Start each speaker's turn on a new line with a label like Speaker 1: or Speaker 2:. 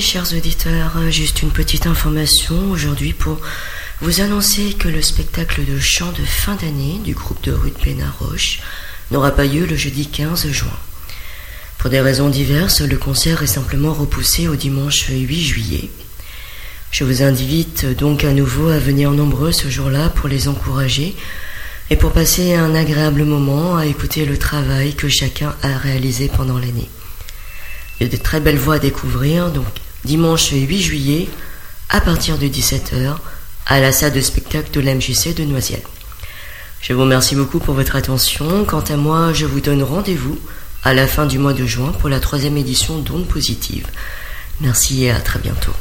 Speaker 1: chers auditeurs, juste une petite information aujourd'hui pour vous annoncer que le spectacle de chant de fin d'année du groupe de rue de Pénaroche n'aura pas lieu le jeudi 15 juin. Pour des raisons diverses, le concert est simplement repoussé au dimanche 8 juillet. Je vous invite donc à nouveau à venir nombreux ce jour-là pour les encourager et pour passer un agréable moment à écouter le travail que chacun a réalisé pendant l'année. Il très belles voix à découvrir, donc dimanche 8 juillet, à partir de 17h, à la salle de spectacle de l'MJC de Noisiel. Je vous remercie beaucoup pour votre attention. Quant à moi, je vous donne rendez-vous à la fin du mois de juin pour la troisième édition d'Ondes Positives. Merci et à très bientôt.